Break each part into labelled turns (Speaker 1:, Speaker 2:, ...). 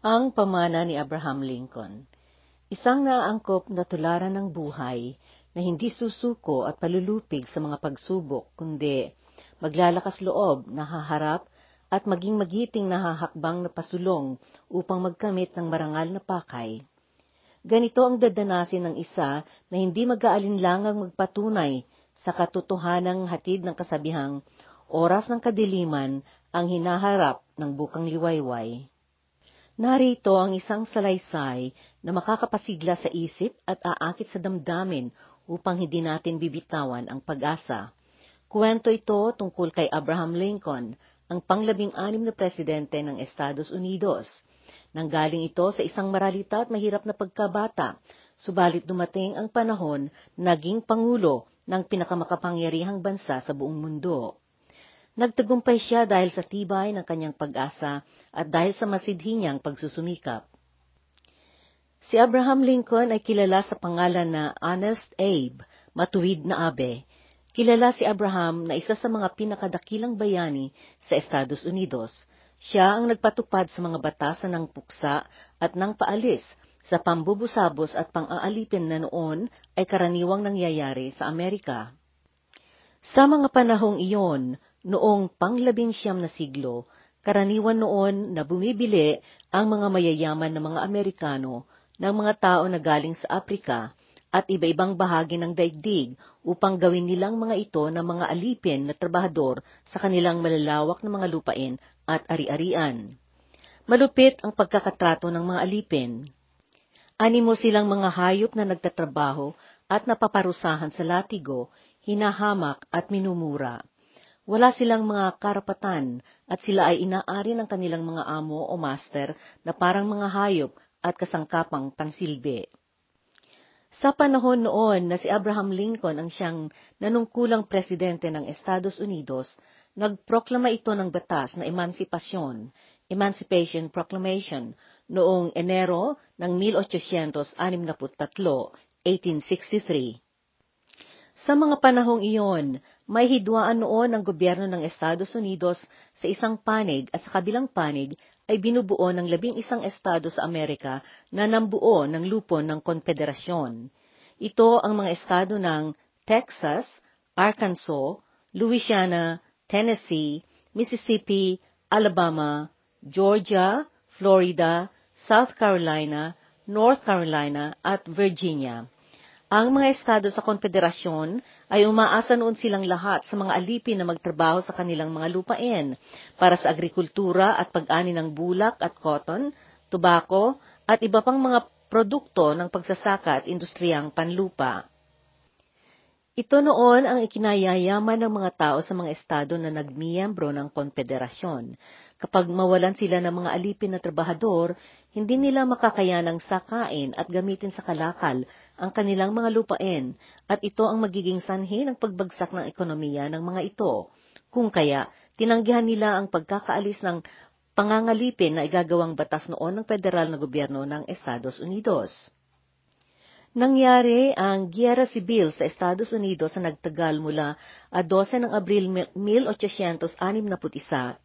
Speaker 1: Ang pamana ni Abraham Lincoln Isang naangkop na tularan ng buhay na hindi susuko at palulupig sa mga pagsubok, kundi maglalakas loob, nahaharap, at maging magiting nahahakbang na pasulong upang magkamit ng marangal na pakay. Ganito ang dadanasin ng isa na hindi mag-aalinlangang magpatunay sa katotohanang hatid ng kasabihang oras ng kadiliman ang hinaharap ng bukang liwayway. Narito ang isang salaysay na makakapasigla sa isip at aakit sa damdamin upang hindi natin bibitawan ang pag-asa. Kuwento ito tungkol kay Abraham Lincoln, ang panglabing-anim na presidente ng Estados Unidos. Nanggaling ito sa isang maralita at mahirap na pagkabata, subalit dumating ang panahon naging pangulo ng pinakamakapangyarihang bansa sa buong mundo. Nagtagumpay siya dahil sa tibay ng kanyang pag-asa at dahil sa masidhi niyang pagsusumikap. Si Abraham Lincoln ay kilala sa pangalan na Honest Abe, matuwid na abe. Kilala si Abraham na isa sa mga pinakadakilang bayani sa Estados Unidos. Siya ang nagpatupad sa mga batasan ng puksa at ng paalis sa pambubusabos at pang-aalipin na noon ay karaniwang nangyayari sa Amerika. Sa mga panahong iyon, Noong panglabing siyam na siglo, karaniwan noon na bumibili ang mga mayayaman na mga Amerikano ng mga tao na galing sa Aprika at iba-ibang bahagi ng daigdig upang gawin nilang mga ito ng mga alipin na trabahador sa kanilang malalawak na mga lupain at ari-arian. Malupit ang pagkakatrato ng mga alipin. Animo silang mga hayop na nagtatrabaho at napaparusahan sa latigo, hinahamak at minumura. Wala silang mga karapatan at sila ay inaari ng kanilang mga amo o master na parang mga hayop at kasangkapang pangsilbi. Sa panahon noon na si Abraham Lincoln ang siyang nanungkulang presidente ng Estados Unidos, nagproklama ito ng batas na emansipasyon, Emancipation Proclamation, noong Enero ng 1863, 1863. Sa mga panahong iyon, may hidwaan noon ang gobyerno ng Estados Unidos sa isang panig at sa kabilang panig ay binubuo ng labing isang estado sa Amerika na nambuo ng lupon ng konfederasyon. Ito ang mga estado ng Texas, Arkansas, Louisiana, Tennessee, Mississippi, Alabama, Georgia, Florida, South Carolina, North Carolina at Virginia. Ang mga estado sa konfederasyon ay umaasa noon silang lahat sa mga alipin na magtrabaho sa kanilang mga lupain para sa agrikultura at pag-ani ng bulak at cotton, tobacco at iba pang mga produkto ng pagsasaka at industriyang panlupa. Ito noon ang ikinayayaman ng mga tao sa mga estado na nagmiyembro ng konfederasyon. Kapag mawalan sila ng mga alipin na trabahador, hindi nila makakayanang sakain at gamitin sa kalakal ang kanilang mga lupain at ito ang magiging sanhi ng pagbagsak ng ekonomiya ng mga ito. Kung kaya, tinanggihan nila ang pagkakaalis ng pangangalipin na igagawang batas noon ng federal na gobyerno ng Estados Unidos. Nangyari ang Giyera Sibil sa Estados Unidos na nagtagal mula a 12 ng Abril 1861,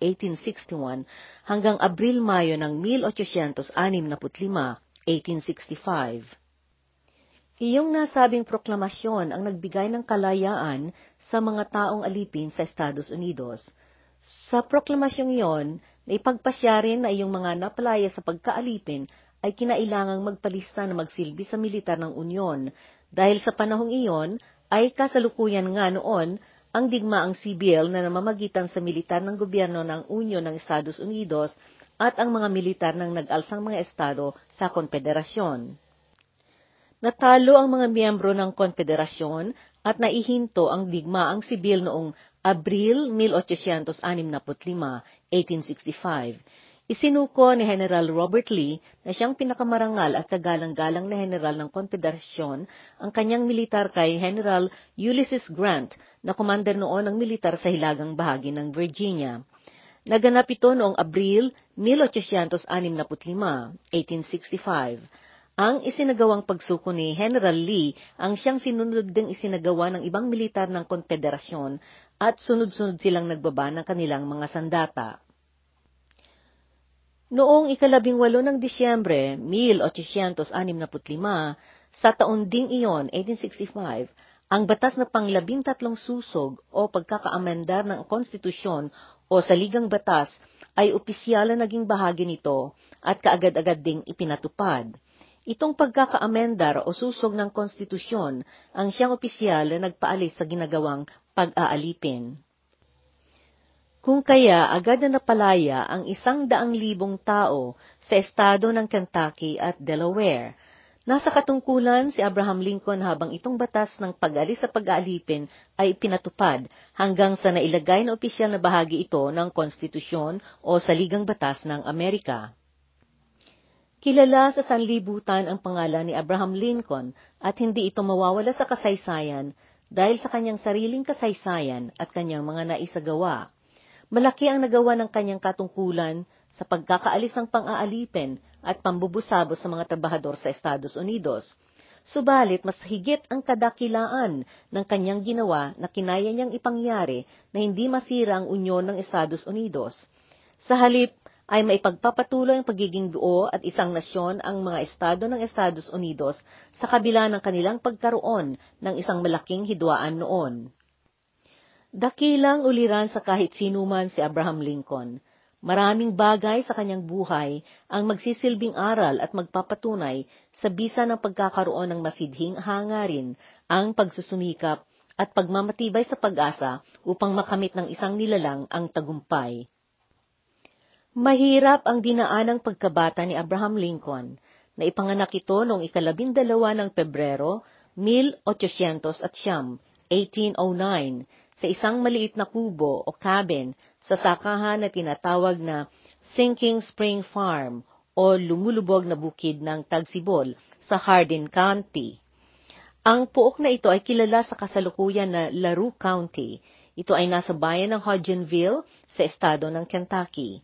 Speaker 1: 1861 hanggang Abril-Mayo ng 1865, 1865. Iyong nasabing proklamasyon ang nagbigay ng kalayaan sa mga taong alipin sa Estados Unidos. Sa proklamasyong iyon, naipagpasya rin na iyong mga napalaya sa pagkaalipin ay kinailangang magpalista na magsilbi sa militar ng Unyon dahil sa panahong iyon ay kasalukuyan nga noon ang digmaang sibil na namamagitan sa militar ng gobyerno ng Unyon ng Estados Unidos at ang mga militar ng nag-alsang mga estado sa konfederasyon. Natalo ang mga miyembro ng konfederasyon at naihinto ang digmaang sibil noong Abril 1865, 1865 Isinuko ni General Robert Lee na siyang pinakamarangal at kagalang-galang na general ng Konfederasyon ang kanyang militar kay General Ulysses Grant na commander noon ng militar sa hilagang bahagi ng Virginia. Naganap ito noong Abril 1865, 1865. Ang isinagawang pagsuko ni General Lee ang siyang sinunod ding isinagawa ng ibang militar ng konfederasyon at sunod-sunod silang nagbaba ng kanilang mga sandata. Noong ikalabing walo ng Disyembre, 1865, sa taon ding iyon, 1865, ang batas na panglabing tatlong susog o pagkakaamendar ng konstitusyon o saligang batas ay opisyal na naging bahagi nito at kaagad-agad ding ipinatupad. Itong pagkakaamendar o susog ng konstitusyon ang siyang opisyal na nagpaalis sa ginagawang pag-aalipin. Kung kaya agad na napalaya ang isang daang libong tao sa estado ng Kentucky at Delaware, nasa katungkulan si Abraham Lincoln habang itong batas ng pag-alis sa pag-aalipin ay pinatupad hanggang sa nailagay na opisyal na bahagi ito ng konstitusyon o saligang batas ng Amerika. Kilala sa sanlibutan ang pangalan ni Abraham Lincoln at hindi ito mawawala sa kasaysayan dahil sa kanyang sariling kasaysayan at kanyang mga naisagawa. Malaki ang nagawa ng kanyang katungkulan sa pagkakaalis ng pang-aalipin at pambubusabo sa mga trabahador sa Estados Unidos. Subalit, mas higit ang kadakilaan ng kanyang ginawa na kinaya niyang ipangyari na hindi masira ang unyon ng Estados Unidos. Sa halip, ay maipagpapatuloy ang pagiging buo at isang nasyon ang mga estado ng Estados Unidos sa kabila ng kanilang pagkaroon ng isang malaking hidwaan noon. Dakilang uliran sa kahit sinuman si Abraham Lincoln. Maraming bagay sa kanyang buhay ang magsisilbing aral at magpapatunay sa bisa ng pagkakaroon ng masidhing hangarin, ang pagsusumikap at pagmamatibay sa pag-asa upang makamit ng isang nilalang ang tagumpay. Mahirap ang dinaanang pagkabata ni Abraham Lincoln na ipanganak ito noong ikalabindalawa ng Pebrero, 1800 at siyam, 1809, sa isang maliit na kubo o cabin sa sakahan na tinatawag na Sinking Spring Farm o lumulubog na bukid ng Tagsibol sa Hardin County. Ang puok na ito ay kilala sa kasalukuyan na LaRue County. Ito ay nasa bayan ng Hodgenville sa estado ng Kentucky.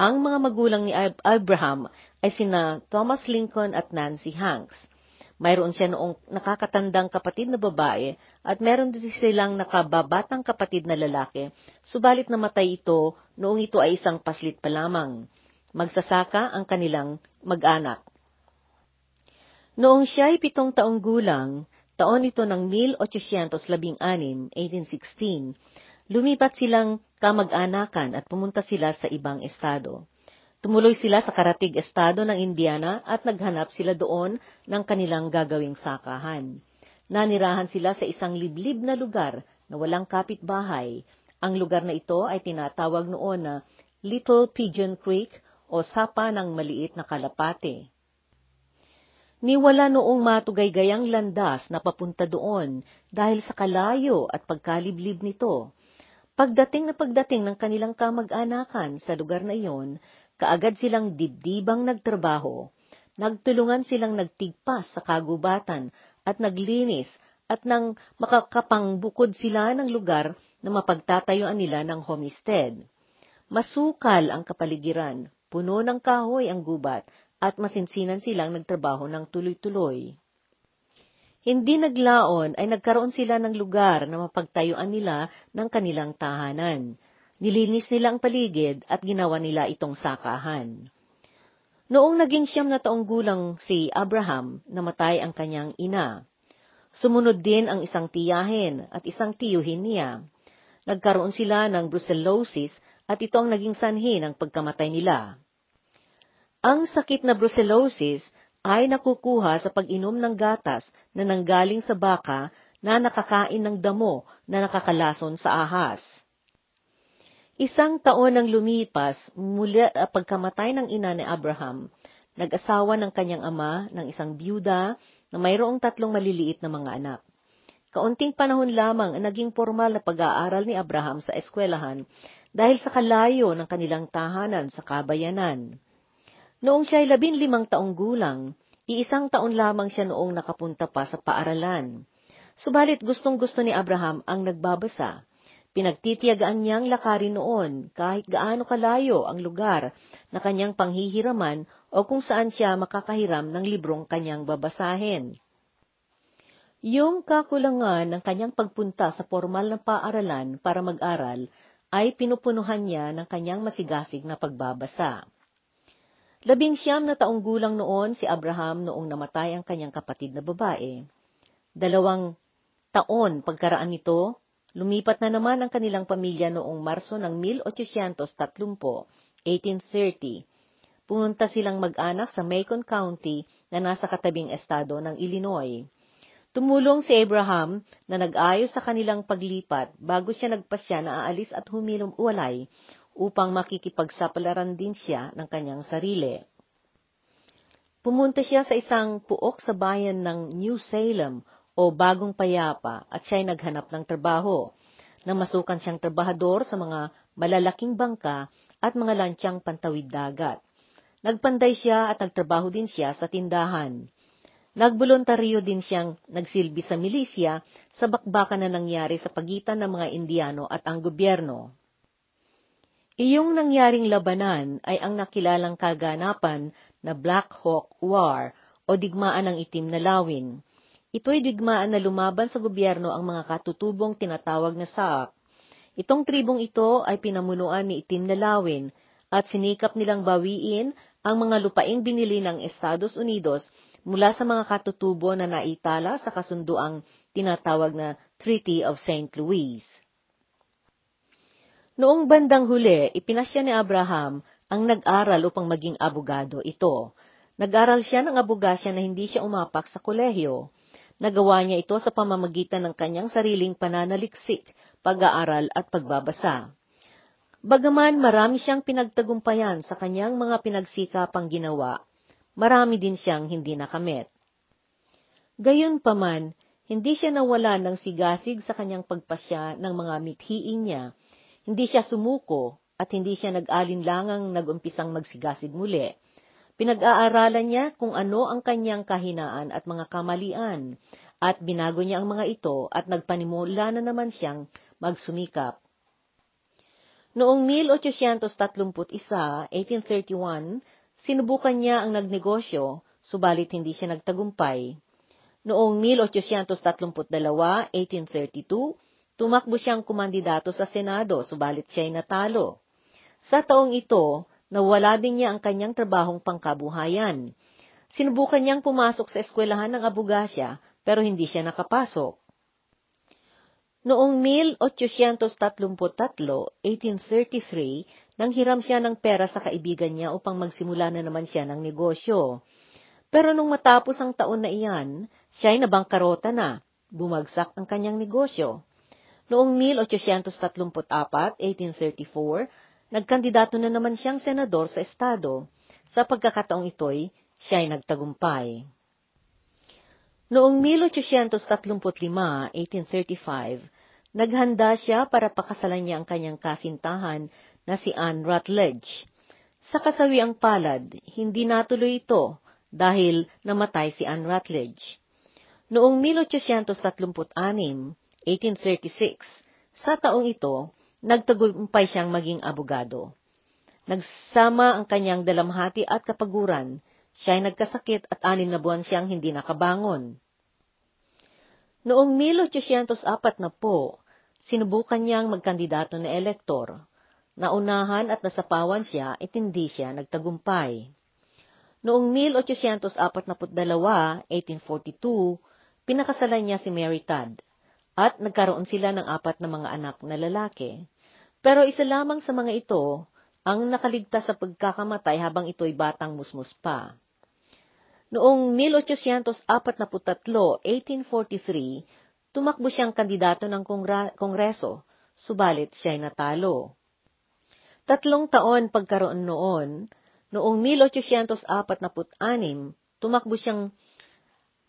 Speaker 1: Ang mga magulang ni Abraham ay sina Thomas Lincoln at Nancy Hanks. Mayroon siya noong nakakatandang kapatid na babae at meron din silang nakababatang kapatid na lalaki, subalit namatay ito noong ito ay isang paslit pa lamang. Magsasaka ang kanilang mag-anak. Noong siya ay pitong taong gulang, taon ito ng 1816, 1816, lumipat silang kamag-anakan at pumunta sila sa ibang estado. Tumuloy sila sa karatig estado ng Indiana at naghanap sila doon ng kanilang gagawing sakahan. Nanirahan sila sa isang liblib na lugar na walang kapitbahay. Ang lugar na ito ay tinatawag noon na Little Pigeon Creek o Sapa ng Maliit na Kalapate. Niwala noong matugaygayang landas na papunta doon dahil sa kalayo at pagkaliblib nito. Pagdating na pagdating ng kanilang kamag-anakan sa lugar na iyon, kaagad silang dibdibang nagtrabaho. Nagtulungan silang nagtigpas sa kagubatan at naglinis at nang makakapangbukod sila ng lugar na mapagtatayuan nila ng homestead. Masukal ang kapaligiran, puno ng kahoy ang gubat, at masinsinan silang nagtrabaho ng tuloy-tuloy. Hindi naglaon ay nagkaroon sila ng lugar na mapagtayuan nila ng kanilang tahanan. Nilinis nila ang paligid at ginawa nila itong sakahan. Noong naging siyam na taong gulang si Abraham, namatay ang kanyang ina. Sumunod din ang isang tiyahin at isang tiyuhin niya. Nagkaroon sila ng brucellosis at ito ang naging sanhi ng pagkamatay nila. Ang sakit na brucellosis ay nakukuha sa pag-inom ng gatas na nanggaling sa baka na nakakain ng damo na nakakalason sa ahas. Isang taon nang lumipas mula pagkamatay ng ina ni Abraham, nag-asawa ng kanyang ama ng isang byuda na mayroong tatlong maliliit na mga anak. Kaunting panahon lamang ang naging formal na pag-aaral ni Abraham sa eskwelahan dahil sa kalayo ng kanilang tahanan sa kabayanan. Noong siya ay labing limang taong gulang, iisang taon lamang siya noong nakapunta pa sa paaralan. Subalit gustong-gusto ni Abraham ang nagbabasa Pinagtitiyagaan niyang lakarin noon kahit gaano kalayo ang lugar na kanyang panghihiraman o kung saan siya makakahiram ng librong kanyang babasahin. Yung kakulangan ng kanyang pagpunta sa formal na paaralan para mag-aral ay pinupunuhan niya ng kanyang masigasig na pagbabasa. Labing siyam na taong gulang noon si Abraham noong namatay ang kanyang kapatid na babae. Dalawang taon pagkaraan nito, lumipat na naman ang kanilang pamilya noong Marso ng 1830, 1830. Pumunta silang mag-anak sa Macon County na nasa katabing estado ng Illinois. Tumulong si Abraham na nag-ayos sa kanilang paglipat bago siya nagpasya na aalis at humilom uwalay upang makikipagsapalaran din siya ng kanyang sarili. Pumunta siya sa isang puok sa bayan ng New Salem o Bagong Payapa at siya'y naghanap ng trabaho. Nang masukan siyang trabahador sa mga malalaking bangka at mga lansyang pantawid dagat. Nagpanday siya at nagtrabaho din siya sa tindahan. Nagboluntaryo din siyang nagsilbi sa milisya sa bakbakan na nangyari sa pagitan ng mga Indiano at ang gobyerno. Iyong nangyaring labanan ay ang nakilalang kaganapan na Black Hawk War o digmaan ng itim na lawin. Ito'y digmaan na lumaban sa gobyerno ang mga katutubong tinatawag na Saak. Itong tribong ito ay pinamunuan ni Itim na Lawin at sinikap nilang bawiin ang mga lupaing binili ng Estados Unidos mula sa mga katutubo na naitala sa kasunduang tinatawag na Treaty of St. Louis. Noong bandang huli, ipinasya ni Abraham ang nag-aral upang maging abogado ito. Nag-aral siya ng abogasya na hindi siya umapak sa kolehiyo. Nagawa niya ito sa pamamagitan ng kanyang sariling pananaliksik, pag-aaral at pagbabasa. Bagaman marami siyang pinagtagumpayan sa kanyang mga pinagsikapang ginawa, marami din siyang hindi nakamit. Gayunpaman, hindi siya nawala ng sigasig sa kanyang pagpasya ng mga mithiin niya, hindi siya sumuko at hindi siya nag-alinlangang nag-umpisang magsigasig muli. Pinag-aaralan niya kung ano ang kanyang kahinaan at mga kamalian, at binago niya ang mga ito at nagpanimula na naman siyang magsumikap. Noong 1831, 1831, Sinubukan niya ang nagnegosyo, subalit hindi siya nagtagumpay. Noong 1832, 1832, tumakbo siyang kumandidato sa Senado, subalit siya'y natalo. Sa taong ito, nawala din niya ang kanyang trabahong pangkabuhayan. Sinubukan niyang pumasok sa eskwelahan ng abugasya, pero hindi siya nakapasok. Noong 1833, 1833, Nanghiram siya ng pera sa kaibigan niya upang magsimula na naman siya ng negosyo. Pero nung matapos ang taon na iyan, siya ay nabangkarota na. Bumagsak ang kanyang negosyo. Noong 1834, 1834, nagkandidato na naman siyang senador sa estado. Sa pagkakataong ito'y, siya ay nagtagumpay. Noong 1835, 1835, naghanda siya para pakasalan niya ang kanyang kasintahan na si Anne Rutledge. Sa kasawiang palad, hindi natuloy ito dahil namatay si Anne Rutledge. Noong 1836, 1836, sa taong ito, nagtagumpay siyang maging abogado. Nagsama ang kanyang dalamhati at kapaguran, siya ay nagkasakit at anim na buwan siyang hindi nakabangon. Noong 1804 na po, sinubukan niyang magkandidato na elektor, Naunahan at nasapawan siya at hindi siya nagtagumpay. Noong 1842, 1842, pinakasalan niya si Mary Todd at nagkaroon sila ng apat na mga anak na lalaki. Pero isa lamang sa mga ito ang nakaligtas sa pagkakamatay habang ito'y batang musmus pa. Noong 1843, 1843, tumakbo siyang kandidato ng kongreso, subalit siya'y natalo. Tatlong taon pagkaroon noon, noong 1846, tumakbo siyang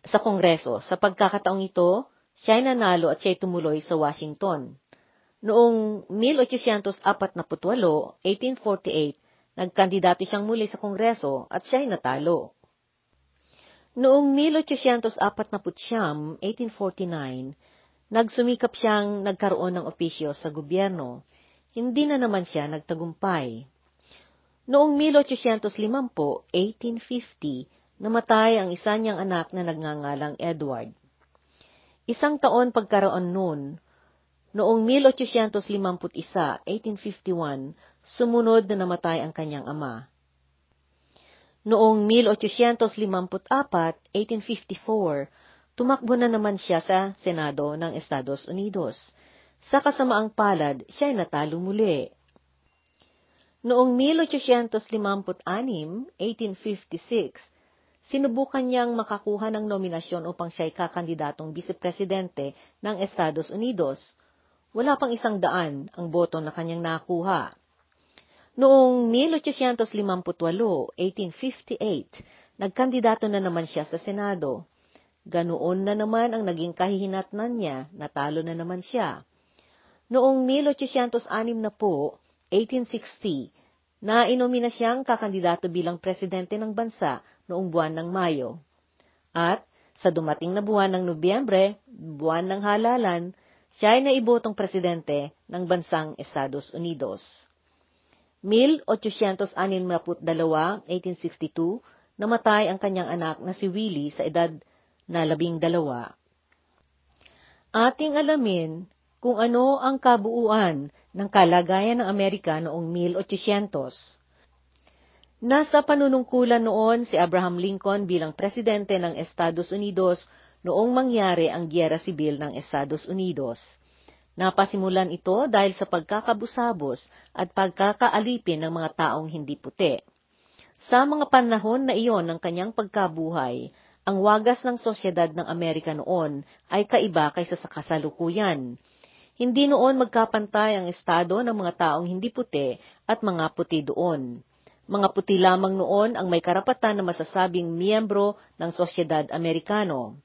Speaker 1: sa Kongreso. Sa pagkakataong ito, siya ay nanalo at siya ay tumuloy sa Washington. Noong 1848, 1848, nagkandidato siyang muli sa Kongreso at siya ay natalo. Noong 1849, 1849, nagsumikap siyang nagkaroon ng opisyo sa gobyerno hindi na naman siya nagtagumpay. Noong 1850, 1850, namatay ang isa niyang anak na nagngangalang Edward. Isang taon pagkaroon noon, noong 1851, 1851, sumunod na namatay ang kanyang ama. Noong 1854, 1854, tumakbo na naman siya sa Senado ng Estados Unidos. Sa kasamaang palad, siya ay natalo muli. Noong 1856, 1856, sinubukan niyang makakuha ng nominasyon upang siya ay kakandidatong vice-presidente ng Estados Unidos. Wala pang isang daan ang boto na kanyang nakuha. Noong 1858, 1858, nagkandidato na naman siya sa Senado. Ganoon na naman ang naging kahihinatnan niya, natalo na naman siya. Noong 1860 na po, 1860, nainomina siyang kakandidato bilang presidente ng bansa noong buwan ng Mayo. At sa dumating na buwan ng Nobyembre, buwan ng halalan, siya ay naibotong presidente ng bansang Estados Unidos. 1862, 1862, namatay ang kanyang anak na si Willie sa edad na labing dalawa. Ating alamin kung ano ang kabuuan ng kalagayan ng Amerika noong 1800. Nasa panunungkulan noon si Abraham Lincoln bilang presidente ng Estados Unidos noong mangyari ang Giyera Sibil ng Estados Unidos. Napasimulan ito dahil sa pagkakabusabos at pagkakaalipin ng mga taong hindi puti. Sa mga panahon na iyon ng kanyang pagkabuhay, ang wagas ng sosyedad ng Amerika noon ay kaiba kaysa sa kasalukuyan. Hindi noon magkapantay ang estado ng mga taong hindi puti at mga puti doon. Mga puti lamang noon ang may karapatan na masasabing miyembro ng sosyedad Amerikano.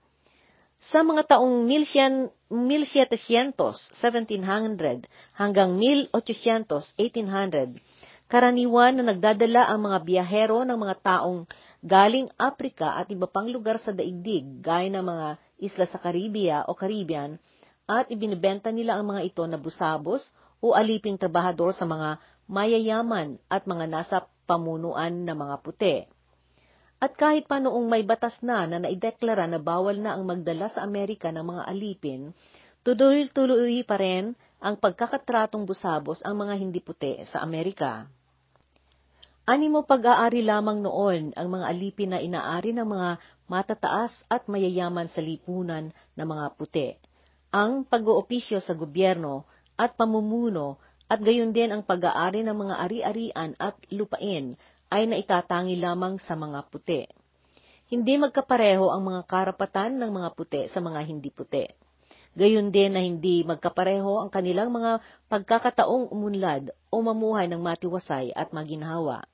Speaker 1: Sa mga taong 1700, 1700 hanggang 1800, 1800, karaniwan na nagdadala ang mga biyahero ng mga taong galing Afrika at iba pang lugar sa daigdig, gaya ng mga isla sa Caribia o Caribbean, at ibinibenta nila ang mga ito na busabos o aliping trabahador sa mga mayayaman at mga nasa pamunuan na mga puti. At kahit pa noong may batas na na naideklara na bawal na ang magdala sa Amerika ng mga alipin, tuloy-tuloy pa rin ang pagkakatratong busabos ang mga hindi puti sa Amerika. Animo pag-aari lamang noon ang mga alipin na inaari ng mga matataas at mayayaman sa lipunan ng mga puti. Ang pag-oopisyo sa gobyerno at pamumuno at gayon din ang pag-aari ng mga ari-arian at lupain ay naitatangi lamang sa mga puti. Hindi magkapareho ang mga karapatan ng mga puti sa mga hindi puti. Gayon din na hindi magkapareho ang kanilang mga pagkakataong umunlad o mamuhay ng matiwasay at maginhawa.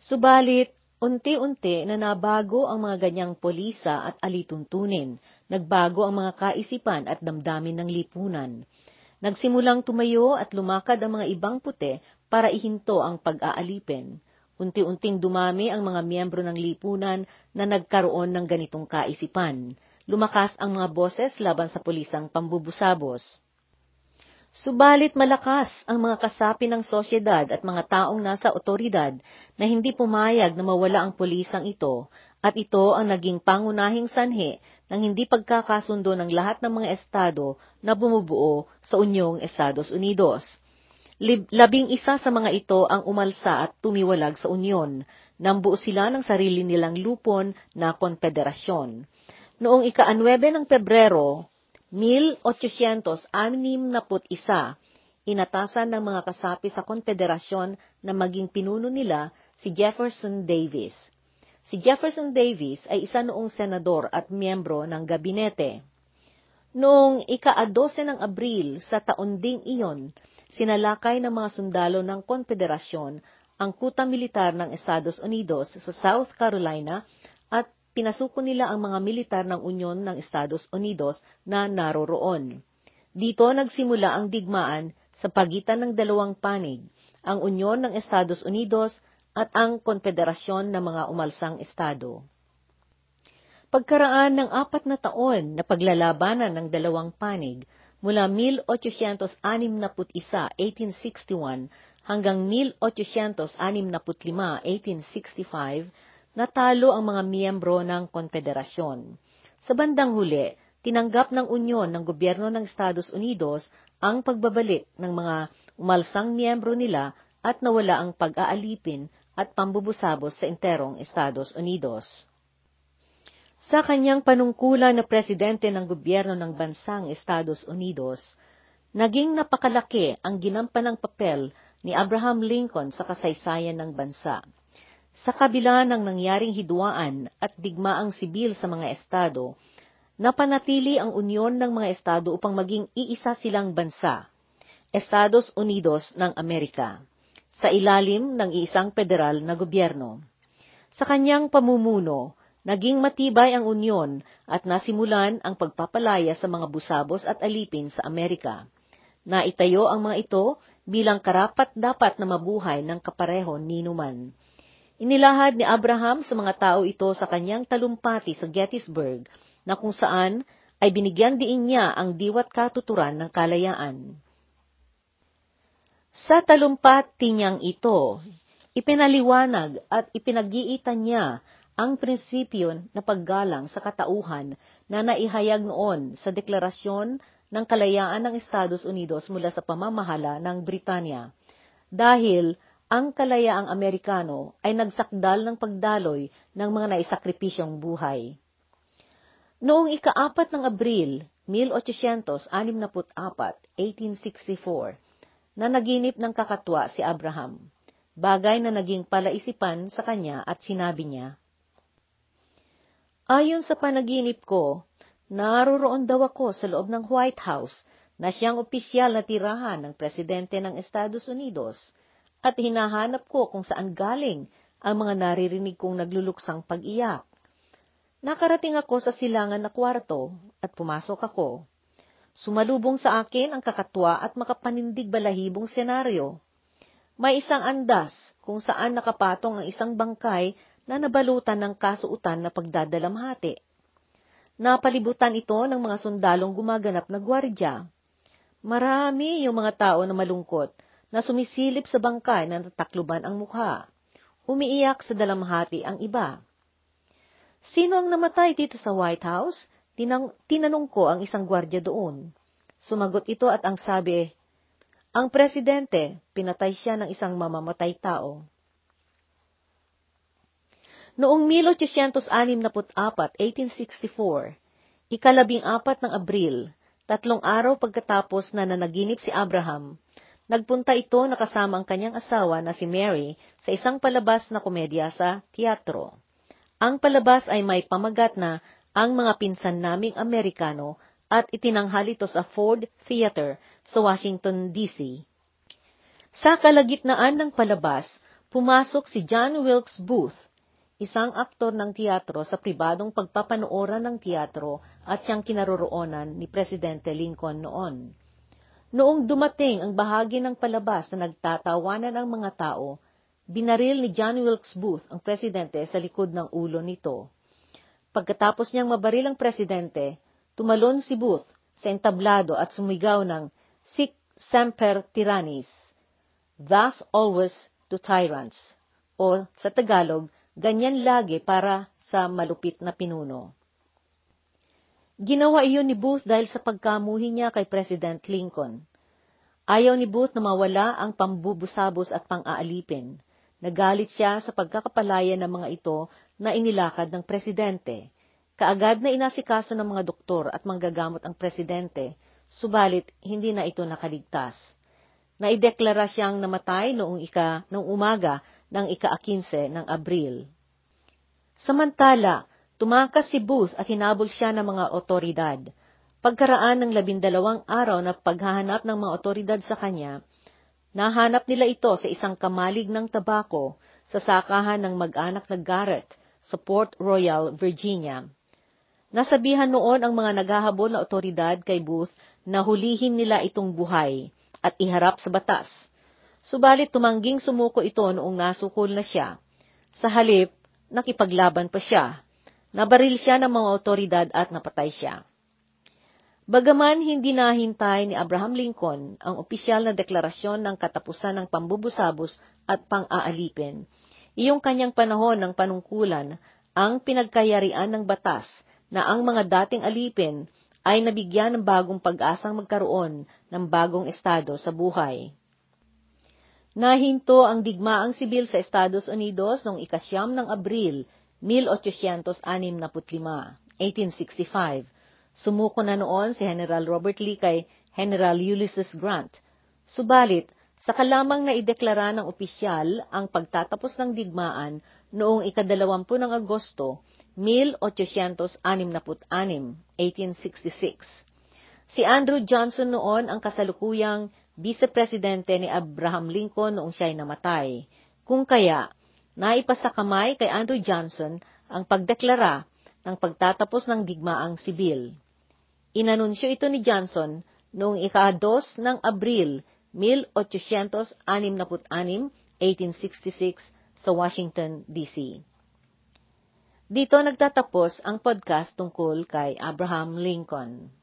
Speaker 1: Subalit, unti-unti na nabago ang mga ganyang polisa at alituntunin, nagbago ang mga kaisipan at damdamin ng lipunan. Nagsimulang tumayo at lumakad ang mga ibang puti para ihinto ang pag-aalipin. Unti-unting dumami ang mga miyembro ng lipunan na nagkaroon ng ganitong kaisipan. Lumakas ang mga boses laban sa pulisang pambubusabos. Subalit malakas ang mga kasapi ng sosyedad at mga taong nasa otoridad na hindi pumayag na mawala ang pulisang ito at ito ang naging pangunahing sanhi ng hindi pagkakasundo ng lahat ng mga estado na bumubuo sa Unyong Estados Unidos. Labing isa sa mga ito ang umalsa at tumiwalag sa unyon. Nambuo sila ng sarili nilang lupon na konfederasyon. Noong ika-9 ng Pebrero, 1861, inatasan ng mga kasapi sa konfederasyon na maging pinuno nila si Jefferson Davis. Si Jefferson Davis ay isa noong senador at miyembro ng gabinete. Noong ika-12 ng Abril sa taon ding iyon, sinalakay ng mga sundalo ng konfederasyon ang kuta militar ng Estados Unidos sa South Carolina at pinasuko nila ang mga militar ng Unyon ng Estados Unidos na naroroon. Dito nagsimula ang digmaan sa pagitan ng dalawang panig, ang Unyon ng Estados Unidos at ang Konfederasyon ng mga Umalsang Estado. Pagkaraan ng apat na taon na paglalabanan ng dalawang panig, mula 1861, 1861 hanggang 1865, 1865, natalo ang mga miyembro ng konfederasyon. Sa bandang huli, tinanggap ng Unyon ng Gobyerno ng Estados Unidos ang pagbabalik ng mga umalsang miyembro nila at nawala ang pag-aalipin at pambubusabos sa enterong Estados Unidos. Sa kanyang panungkulan na presidente ng gobyerno ng bansang Estados Unidos, naging napakalaki ang ginampanang papel ni Abraham Lincoln sa kasaysayan ng bansa. Sa kabila ng nangyaring hidwaan at digmaang sibil sa mga estado, napanatili ang unyon ng mga estado upang maging iisa silang bansa, Estados Unidos ng Amerika, sa ilalim ng isang federal na gobyerno. Sa kanyang pamumuno, naging matibay ang unyon at nasimulan ang pagpapalaya sa mga busabos at alipin sa Amerika. Naitayo ang mga ito bilang karapat-dapat na mabuhay ng kapareho ni Numan. Inilahad ni Abraham sa mga tao ito sa kanyang talumpati sa Gettysburg na kung saan ay binigyan diin niya ang diwat katuturan ng kalayaan. Sa talumpati niyang ito, ipinaliwanag at ipinag-iitan niya ang prinsipyo na paggalang sa katauhan na naihayag noon sa Deklarasyon ng Kalayaan ng Estados Unidos mula sa pamamahala ng Britanya. Dahil ang kalayaang Amerikano ay nagsakdal ng pagdaloy ng mga naisakripisyong buhay. Noong ikaapat ng Abril, 1864, 1864, na naginip ng kakatwa si Abraham, bagay na naging palaisipan sa kanya at sinabi niya, Ayon sa panaginip ko, naroroon daw ako sa loob ng White House na siyang opisyal na tirahan ng presidente ng Estados Unidos at hinahanap ko kung saan galing ang mga naririnig kong nagluluksang pag-iyak. Nakarating ako sa silangan na kwarto at pumasok ako. Sumalubong sa akin ang kakatwa at makapanindig balahibong senaryo. May isang andas kung saan nakapatong ang isang bangkay na nabalutan ng kasuutan na pagdadalamhati. Napalibutan ito ng mga sundalong gumaganap na gwardya. Marami yung mga tao na malungkot na sumisilip sa bangkay na natakluban ang mukha. Umiiyak sa dalamhati ang iba. Sino ang namatay dito sa White House? Tinang, tinanong ko ang isang gwardya doon. Sumagot ito at ang sabi, ang presidente, pinatay siya ng isang mamamatay tao. Noong 1864, 1864, ikalabing apat ng Abril, tatlong araw pagkatapos na nanaginip si Abraham, nagpunta ito nakasama ang kanyang asawa na si Mary sa isang palabas na komedya sa teatro. Ang palabas ay may pamagat na ang mga pinsan naming Amerikano at itinanghal ito sa Ford Theater sa Washington, D.C. Sa kalagitnaan ng palabas, pumasok si John Wilkes Booth, isang aktor ng teatro sa pribadong pagpapanooran ng teatro at siyang kinaroroonan ni Presidente Lincoln noon. Noong dumating ang bahagi ng palabas na nagtatawanan ang mga tao, binaril ni John Wilkes Booth ang presidente sa likod ng ulo nito. Pagkatapos niyang mabaril ang presidente, tumalon si Booth sa entablado at sumigaw ng Sic semper tyrannis, thus always to tyrants, o sa Tagalog, Ganyan lagi para sa malupit na pinuno. Ginawa iyon ni Booth dahil sa pagkamuhi niya kay President Lincoln. Ayaw ni Booth na mawala ang pambubusabos at pang-aalipin. Nagalit siya sa pagkakapalaya ng mga ito na inilakad ng presidente. Kaagad na inasikaso ng mga doktor at manggagamot ang presidente, subalit hindi na ito nakaligtas. Naideklara siyang namatay noong ika noong umaga ng ika-15 ng Abril. Samantala, tumakas si Booth at hinabol siya ng mga otoridad. Pagkaraan ng labindalawang araw na paghahanap ng mga otoridad sa kanya, nahanap nila ito sa isang kamalig ng tabako sa sakahan ng mag-anak na Garrett sa Port Royal, Virginia. Nasabihan noon ang mga naghahabol na otoridad kay Booth na hulihin nila itong buhay at iharap sa batas. Subalit tumangging sumuko ito noong nasukol na siya. Sa halip, nakipaglaban pa siya. Nabaril siya ng mga otoridad at napatay siya. Bagaman hindi nahintay ni Abraham Lincoln ang opisyal na deklarasyon ng katapusan ng pambubusabos at pang-aalipin, iyong kanyang panahon ng panungkulan ang pinagkayarian ng batas na ang mga dating alipin ay nabigyan ng bagong pag-asang magkaroon ng bagong estado sa buhay. Nahinto ang digmaang sibil sa Estados Unidos noong ikasyam ng Abril 1865, 1865. Sumuko na noon si General Robert Lee kay General Ulysses Grant. Subalit, saka lamang na ideklara ng opisyal ang pagtatapos ng digmaan noong ikadalawampu ng Agosto 1866, 1866. Si Andrew Johnson noon ang kasalukuyang vice-presidente ni Abraham Lincoln noong siya'y namatay. Kung kaya, naipasa kamay kay Andrew Johnson ang pagdeklara ng pagtatapos ng digmaang sibil. Inanunsyo ito ni Johnson noong ika-2 ng Abril 1866, 1866 sa Washington, D.C. Dito nagtatapos ang podcast tungkol kay Abraham Lincoln.